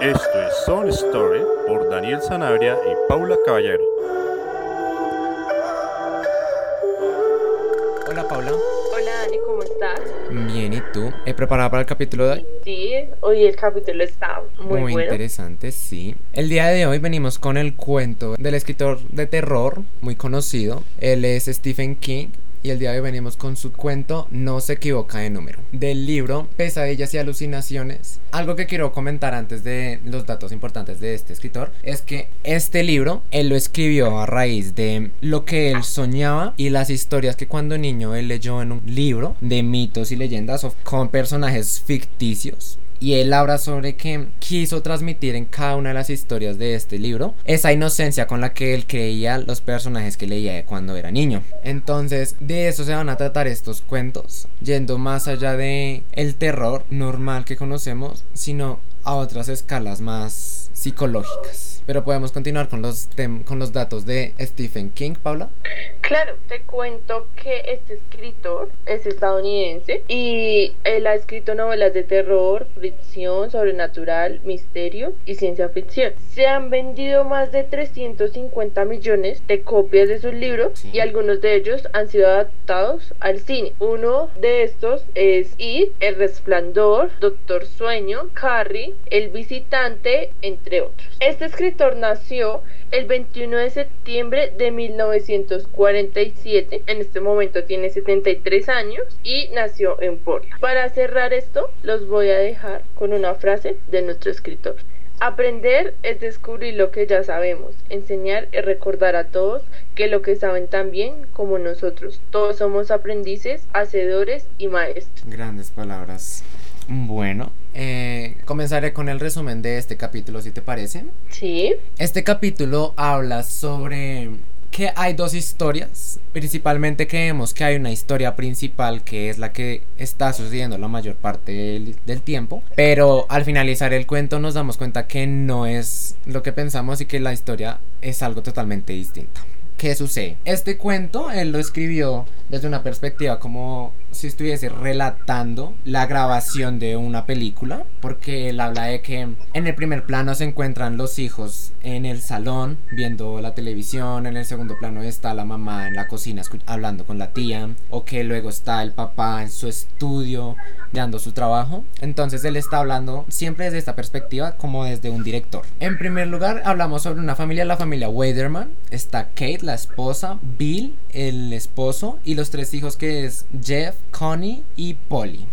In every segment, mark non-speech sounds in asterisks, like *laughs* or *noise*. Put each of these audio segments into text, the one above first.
Esto es Son Story por Daniel Sanabria y Paula Caballero. Hola Paula. Hola Dani, ¿cómo estás? Bien, ¿y tú? ¿He preparado para el capítulo de hoy? Sí, hoy el capítulo está muy, Muy bueno. interesante, sí. El día de hoy venimos con el cuento del escritor de terror muy conocido. Él es Stephen King. Y el día de hoy venimos con su cuento No se equivoca de número. Del libro Pesadillas y alucinaciones. Algo que quiero comentar antes de los datos importantes de este escritor es que este libro él lo escribió a raíz de lo que él soñaba y las historias que cuando niño él leyó en un libro de mitos y leyendas con personajes ficticios y él habla sobre que quiso transmitir en cada una de las historias de este libro esa inocencia con la que él creía los personajes que leía cuando era niño. Entonces, de eso se van a tratar estos cuentos, yendo más allá de el terror normal que conocemos, sino a otras escalas más psicológicas. Pero podemos continuar con los, tem- con los datos de Stephen King, Paula. Claro, te cuento que este escritor es estadounidense y él ha escrito novelas de terror, ficción, sobrenatural, misterio y ciencia ficción. Se han vendido más de 350 millones de copias de sus libros Sí. y algunos de ellos han sido adaptados al cine. Uno de estos es It, El Resplandor, Doctor Sueño, Carrie, El Visitante, entre otros. Este escritor nació el 21 de septiembre de 1947. En este momento tiene 73 años y nació en Portland. Para cerrar esto, los voy a dejar con una frase de nuestro escritor. Aprender es descubrir lo que ya sabemos. Enseñar es recordar a todos que lo que saben tan bien como nosotros. Todos somos aprendices, hacedores y maestros. Grandes palabras. Bueno, eh, comenzaré con el resumen de este capítulo, si te parece. Sí, Este capítulo habla sobre que hay dos historias. Principalmente creemos que hay una historia principal que es la que está sucediendo la mayor parte del, del tiempo. Pero al finalizar el cuento nos damos cuenta que no es lo que pensamos y que la historia es algo totalmente distinto. ¿Qué sucede? Este cuento él lo escribió desde una perspectiva como si estuviese relatando la grabación de una película, porque él habla de que en el primer plano se encuentran los hijos en el salón viendo la televisión, en el segundo plano está la mamá en la cocina hablando con la tía, o que luego está el papá en su estudio dando su trabajo. Entonces él está hablando siempre desde esta perspectiva como desde un director. En primer lugar hablamos sobre una familia, la familia Waderman. Está Kate, la esposa, Bill, el esposo y los tres hijos que es Jeff, Connie y Polly.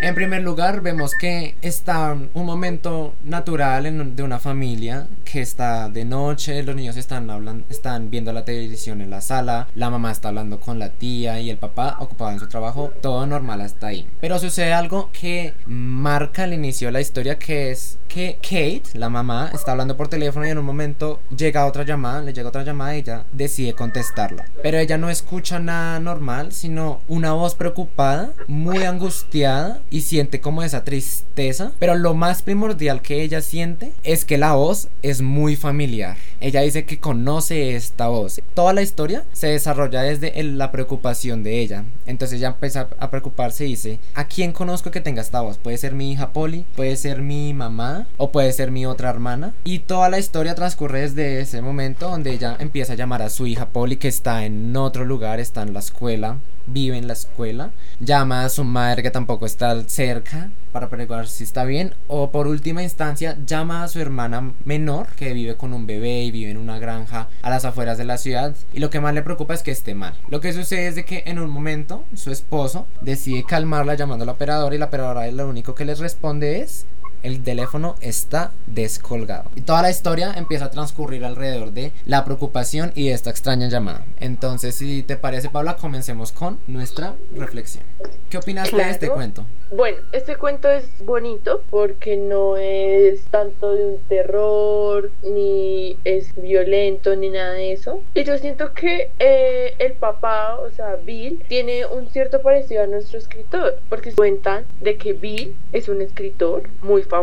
En primer lugar, vemos que está un momento natural en de una familia que está de noche, los niños están hablando, están viendo la televisión en la sala, la mamá está hablando con la tía y el papá ocupado en su trabajo, todo normal hasta ahí. Pero sucede algo que marca el inicio de la historia que es que Kate, la mamá, está hablando por teléfono y en un momento llega otra llamada, le llega otra llamada y ella decide contestarla. Pero ella no escucha nada normal, sino una voz preocupada, muy angustiada y siente como esa tristeza. Pero lo más primordial que ella siente es que la voz es muy familiar. Ella dice que conoce esta voz. Toda la historia se desarrolla desde la preocupación de ella. Entonces ella empieza a preocuparse y dice, ¿a quién conozco que tenga esta voz? Puede ser mi hija Polly, puede ser mi mamá o puede ser mi otra hermana. Y toda la historia transcurre desde ese momento donde ella empieza a llamar a su hija Polly que está en otro lugar, está en la escuela, vive en la escuela, llama a su madre que tampoco está cerca para preguntar si está bien o por última instancia llama a su hermana menor que vive con un bebé vive en una granja a las afueras de la ciudad y lo que más le preocupa es que esté mal. Lo que sucede es de que en un momento su esposo decide calmarla llamando a la operadora y la operadora lo único que les responde es el teléfono está descolgado. Y toda la historia empieza a transcurrir alrededor de la preocupación y de esta extraña llamada. Entonces, si te parece, Paula, comencemos con nuestra reflexión. ¿Qué opinas de este Claro. cuento? Bueno, este cuento es bonito porque no es tanto de un terror, ni es violento, ni nada de eso. Y yo siento que eh, el papá, o sea, Bill, tiene un cierto parecido a nuestro escritor, porque cuentan de que Bill es un escritor muy famoso,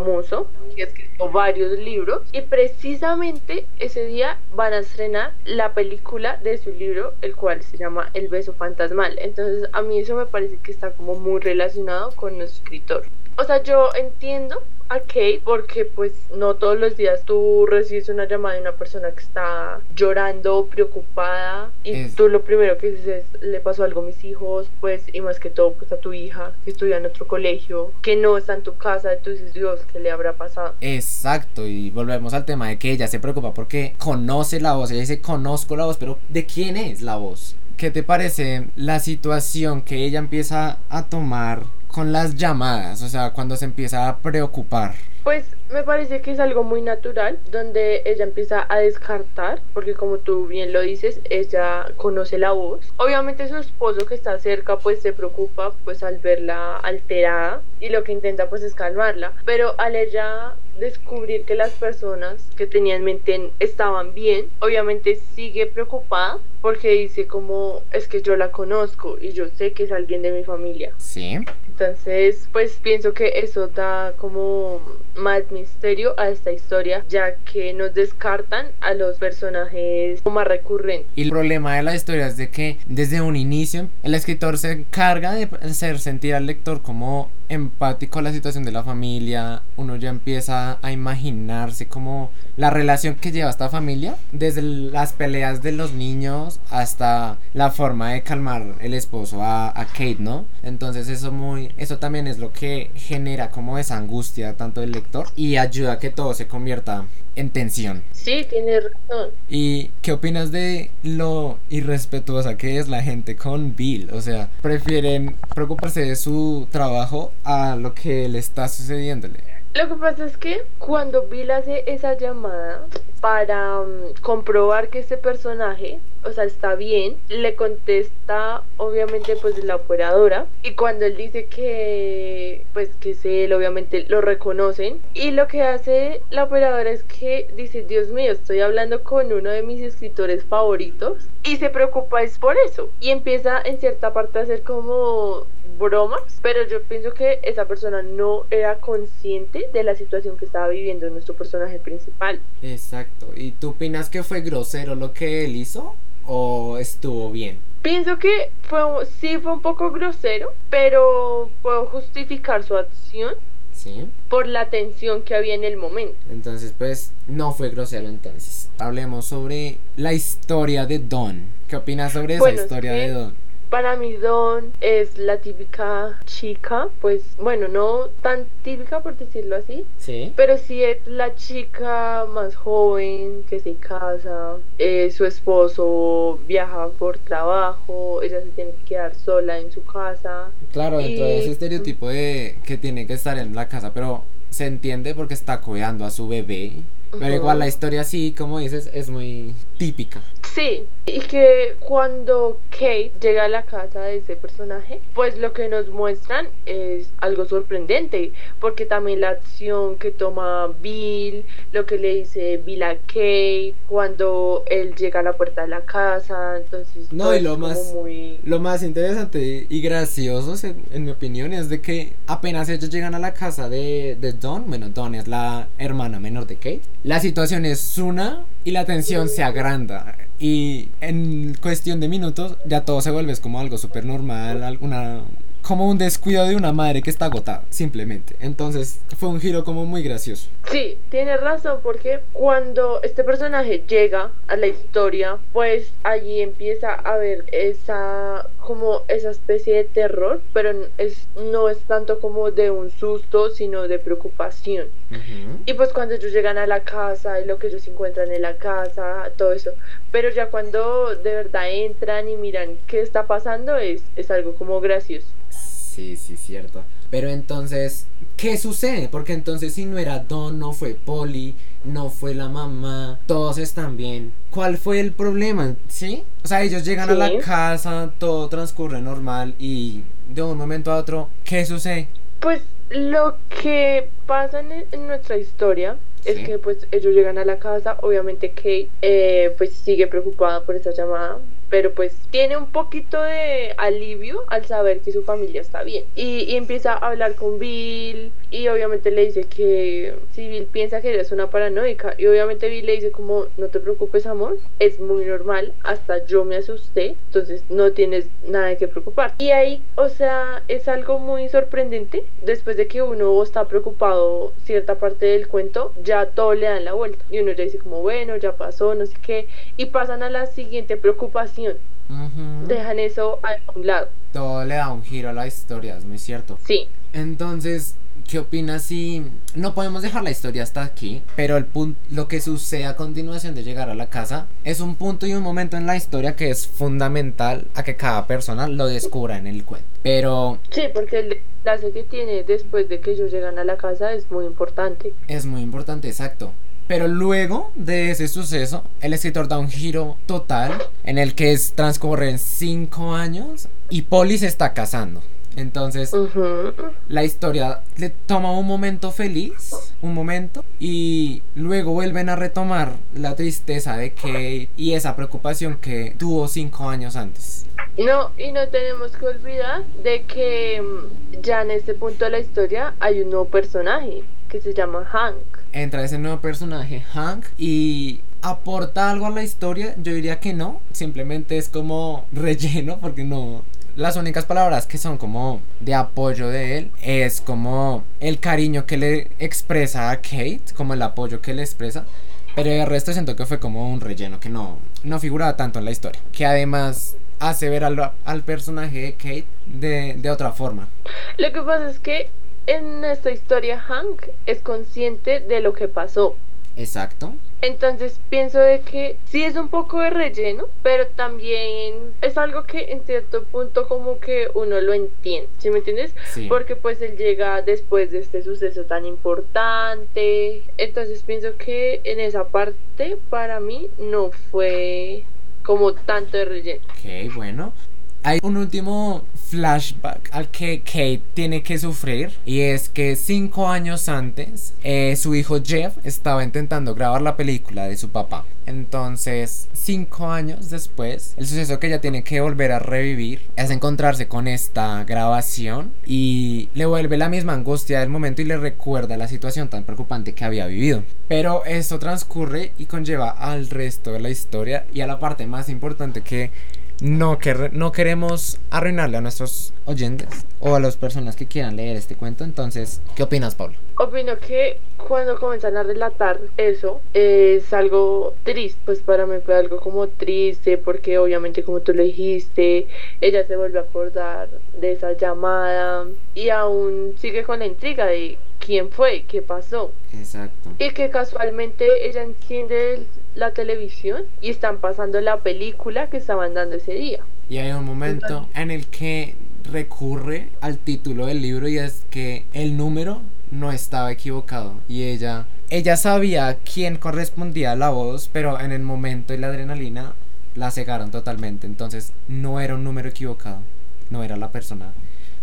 que ha escrito varios libros, y precisamente ese día van a estrenar la película de su libro, el cual se llama El beso fantasmal. Entonces, a mí eso me parece que está como muy relacionado con nuestro escritor. O sea, yo entiendo a Kate porque pues no todos los días tú recibes una llamada de una persona que está llorando, preocupada y Es- tú lo primero que dices es le pasó algo a mis hijos, pues y más que todo pues a tu hija que estudia en otro colegio, que no está en tu casa, y tú dices Dios, ¿qué le habrá pasado? Exacto, y volvemos al tema de que ella se preocupa porque conoce la voz, ella dice conozco la voz, pero ¿de quién es la voz? ¿Qué te parece la situación que ella empieza a tomar con las llamadas? O sea, cuando se empieza a preocupar. Pues me parece que es algo muy natural, donde ella empieza a descartar, porque como tú bien lo dices, ella conoce la voz. Obviamente su esposo que está cerca pues se preocupa pues al verla alterada y lo que intenta pues es calmarla, pero al ella descubrir que las personas que tenía en mente estaban bien, obviamente sigue preocupada porque dice como es que yo la conozco y yo sé que es alguien de mi familia. Sí. Entonces, pues pienso que eso da como más misterio a esta historia, ya que nos descartan a los personajes más recurrentes. Y el problema de la historia es de que desde un inicio el escritor se encarga de hacer sentir al lector como empático a la situación de la familia. Uno ya empieza a imaginarse como la relación que lleva esta familia, desde las peleas de los niños hasta la forma de calmar el esposo a, a Kate, ¿no? Entonces eso muy, eso también es lo que genera como esa angustia tanto del lector y ayuda a que todo se convierta en tensión. Sí, tienes razón. ¿Y qué opinas de lo irrespetuosa que es la gente con Bill? O sea, prefieren preocuparse de su trabajo a lo que le está sucediéndole. Lo que pasa es que cuando Bill hace esa llamada para mm, comprobar que este personaje, o sea, está bien, le contesta obviamente pues la operadora y cuando él dice que pues que es él, obviamente lo reconocen y lo que hace la operadora es que dice, Dios mío, estoy hablando con uno de mis escritores favoritos y se preocupa es por eso y empieza en cierta parte a hacer como bromas, pero yo pienso que esa persona no era consciente de la situación que estaba viviendo nuestro personaje principal. Exacto. ¿Y tú opinas que fue grosero lo que él hizo? ¿O estuvo bien? Pienso que fue, sí fue un poco grosero, pero puedo justificar su acción Sí. por la tensión que había en el momento. Entonces, pues, no fue grosero entonces. Hablemos sobre la historia de Don. ¿Qué opinas sobre esa historia sí. de Don? Para mí Dawn es la típica chica, pues bueno, no tan típica por decirlo así, Sí. Pero sí es la chica más joven que se casa, eh, su esposo viaja por trabajo, ella se tiene que quedar sola en su casa. Claro, dentro de ese estereotipo de que tiene que estar en la casa, pero se entiende porque está cuidando a su bebé. Pero Ujú. igual la historia sí, como dices, es muy típica. Sí, y que cuando Kate llega a la casa de ese personaje, pues lo que nos muestran es algo sorprendente, porque también la acción que toma Bill, lo que le dice Bill a Kate, cuando él llega a la puerta de la casa, entonces... No, y lo más- muy- Lo más interesante y gracioso, se- en mi opinión, es de que apenas ellos llegan a la casa de, de Dawn, bueno, Dawn es la hermana menor de Kate, la situación es una y la tensión se agranda. Y en cuestión de minutos ya todo se vuelve como algo súper normal, alguna como un descuido de una madre que está agotada, simplemente. Entonces fue un giro como muy gracioso. Sí, tienes razón, porque cuando este personaje llega a la historia, pues allí empieza a ver esa como esa especie de terror, pero es no es tanto como de un susto, sino de preocupación. Y pues cuando ellos llegan a la casa y lo que ellos encuentran en la casa, todo eso. Pero ya cuando de verdad entran y miran qué está pasando, es, es algo como gracioso. Sí, sí, cierto. Pero entonces, ¿qué sucede? Porque entonces si no era Don, no fue Polly, no fue la mamá, todos están bien. ¿Cuál fue el problema? ¿Sí? O sea, ellos llegan a la Sí. casa, todo transcurre normal y de un momento a otro, ¿qué sucede? Pues lo que pasa en, en nuestra historia es Sí. que pues ellos llegan a la casa, obviamente Kate eh, pues sigue preocupada por esa llamada pero pues tiene un poquito de alivio al saber que su familia está bien. Y, empieza a hablar con Bill y obviamente le dice que si Bill piensa que ella es una paranoica y obviamente Bill le dice como no te preocupes amor, es muy normal, hasta yo me asusté, entonces no tienes nada de que preocupar. Y ahí, o sea, es algo muy sorprendente, después de que uno está preocupado cierta parte del cuento, ya todo le dan la vuelta y uno ya dice como bueno, ya pasó, no sé qué, y pasan a la siguiente preocupación. Dejan eso a un lado. Todo le da un giro a la historia, es muy cierto. Sí, Entonces, ¿qué opinas si no podemos dejar la historia hasta aquí? Pero el punto, lo que sucede a continuación de llegar a la casa es un punto y un momento en la historia que es fundamental a que cada persona lo descubra en el cuento. Pero sí, porque el desenlace que tiene después de que ellos llegan a la casa es muy importante. es muy importante, exacto. Pero luego de ese suceso, el escritor da un giro total en el que es, transcurren cinco años y Polly se está casando. Entonces, la historia le toma un momento feliz, un momento, y luego vuelven a retomar la tristeza de Kate y esa preocupación que tuvo cinco años antes. No, y no tenemos que olvidar de que mm, ya en este punto de la historia hay un nuevo personaje que se llama Hank. Entra ese nuevo personaje, Hank, y aporta algo a la historia. Yo diría que no, simplemente es como relleno, porque no. Las únicas palabras que son como de apoyo de él es como el cariño que le expresa a Kate, como el apoyo que le expresa. Pero el resto siento que fue como un relleno que no, no figuraba tanto en la historia. Que además hace ver al, al personaje de Kate de, de otra forma. Lo que pasa es que en esta historia Hank es consciente de lo que pasó. Exacto. Entonces pienso de que sí es un poco de relleno, pero también es algo que en cierto punto como que uno lo entiende, ¿sí me entiendes? Sí. Porque pues él llega después de este suceso tan importante. Entonces pienso que en esa parte para mí no fue como tanto de relleno. Ok, bueno. Hay un último flashback al que Kate tiene que sufrir y es que cinco años antes eh, su hijo Jeff estaba intentando grabar la película de su papá. Entonces, cinco años después, el suceso que ella tiene que volver a revivir es encontrarse con esta grabación y le vuelve la misma angustia del momento y le recuerda la situación tan preocupante que había vivido. Pero esto transcurre y conlleva al resto de la historia y a la parte más importante que no, quer- no queremos arruinarle a nuestros oyentes o a las personas que quieran leer este cuento. Entonces, ¿qué opinas, Pablo? Opino que cuando comienzan a relatar eso es algo triste, pues para mí fue algo como triste porque obviamente como tú lo dijiste, ella se vuelve a acordar de esa llamada y aún sigue con la intriga de quién fue, qué pasó. Exacto. Y que casualmente ella enciende el- la televisión y están pasando la película que estaban dando ese día. Y hay un momento en el que recurre al título del libro y es que el número no estaba equivocado y ella ella sabía quién correspondía a la voz, pero en el momento y la adrenalina la cegaron totalmente, entonces no era un número equivocado, no era la persona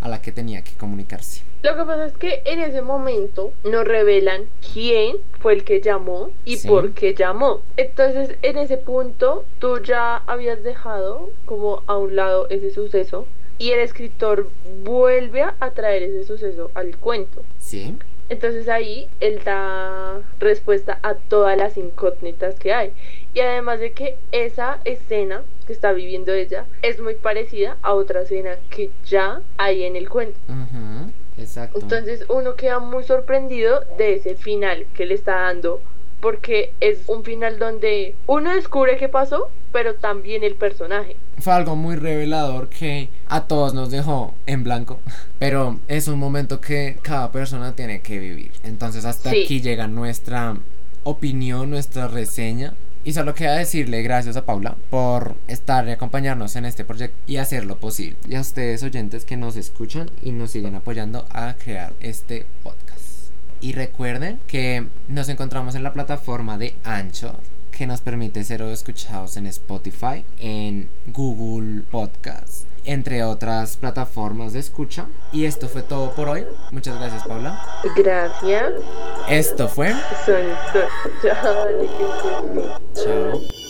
a la que tenía que comunicarse. Lo que pasa es que en ese momento nos revelan quién fue el que llamó y Sí. por qué llamó. Entonces, en ese punto, tú ya habías dejado como a un lado ese suceso y el escritor vuelve a traer ese suceso al cuento. ¿Sí? Entonces ahí él da respuesta a todas las incógnitas que hay. Y además de que esa escena que está viviendo ella es muy parecida a otra escena que ya hay en el cuento. Ujú, Exacto. Entonces uno queda muy sorprendido de ese final que le está dando, porque es un final donde uno descubre qué pasó, pero también el personaje. Fue algo muy revelador que a todos nos dejó en blanco. *laughs* Pero es un momento que cada persona tiene que vivir. Entonces hasta Sí. aquí llega nuestra opinión, nuestra reseña. Y solo queda decirle gracias a Paula por estar y acompañarnos en este proyecto y hacer lo posible. Y a ustedes oyentes que nos escuchan y nos siguen apoyando a crear este podcast. Y recuerden que nos encontramos en la plataforma de Anchor que nos permite ser escuchados en Spotify, en Google Podcast, entre otras plataformas de escucha. Y esto fue todo por hoy. Muchas gracias, Paula. Gracias. Esto fue. Son, son, Chao. Chao.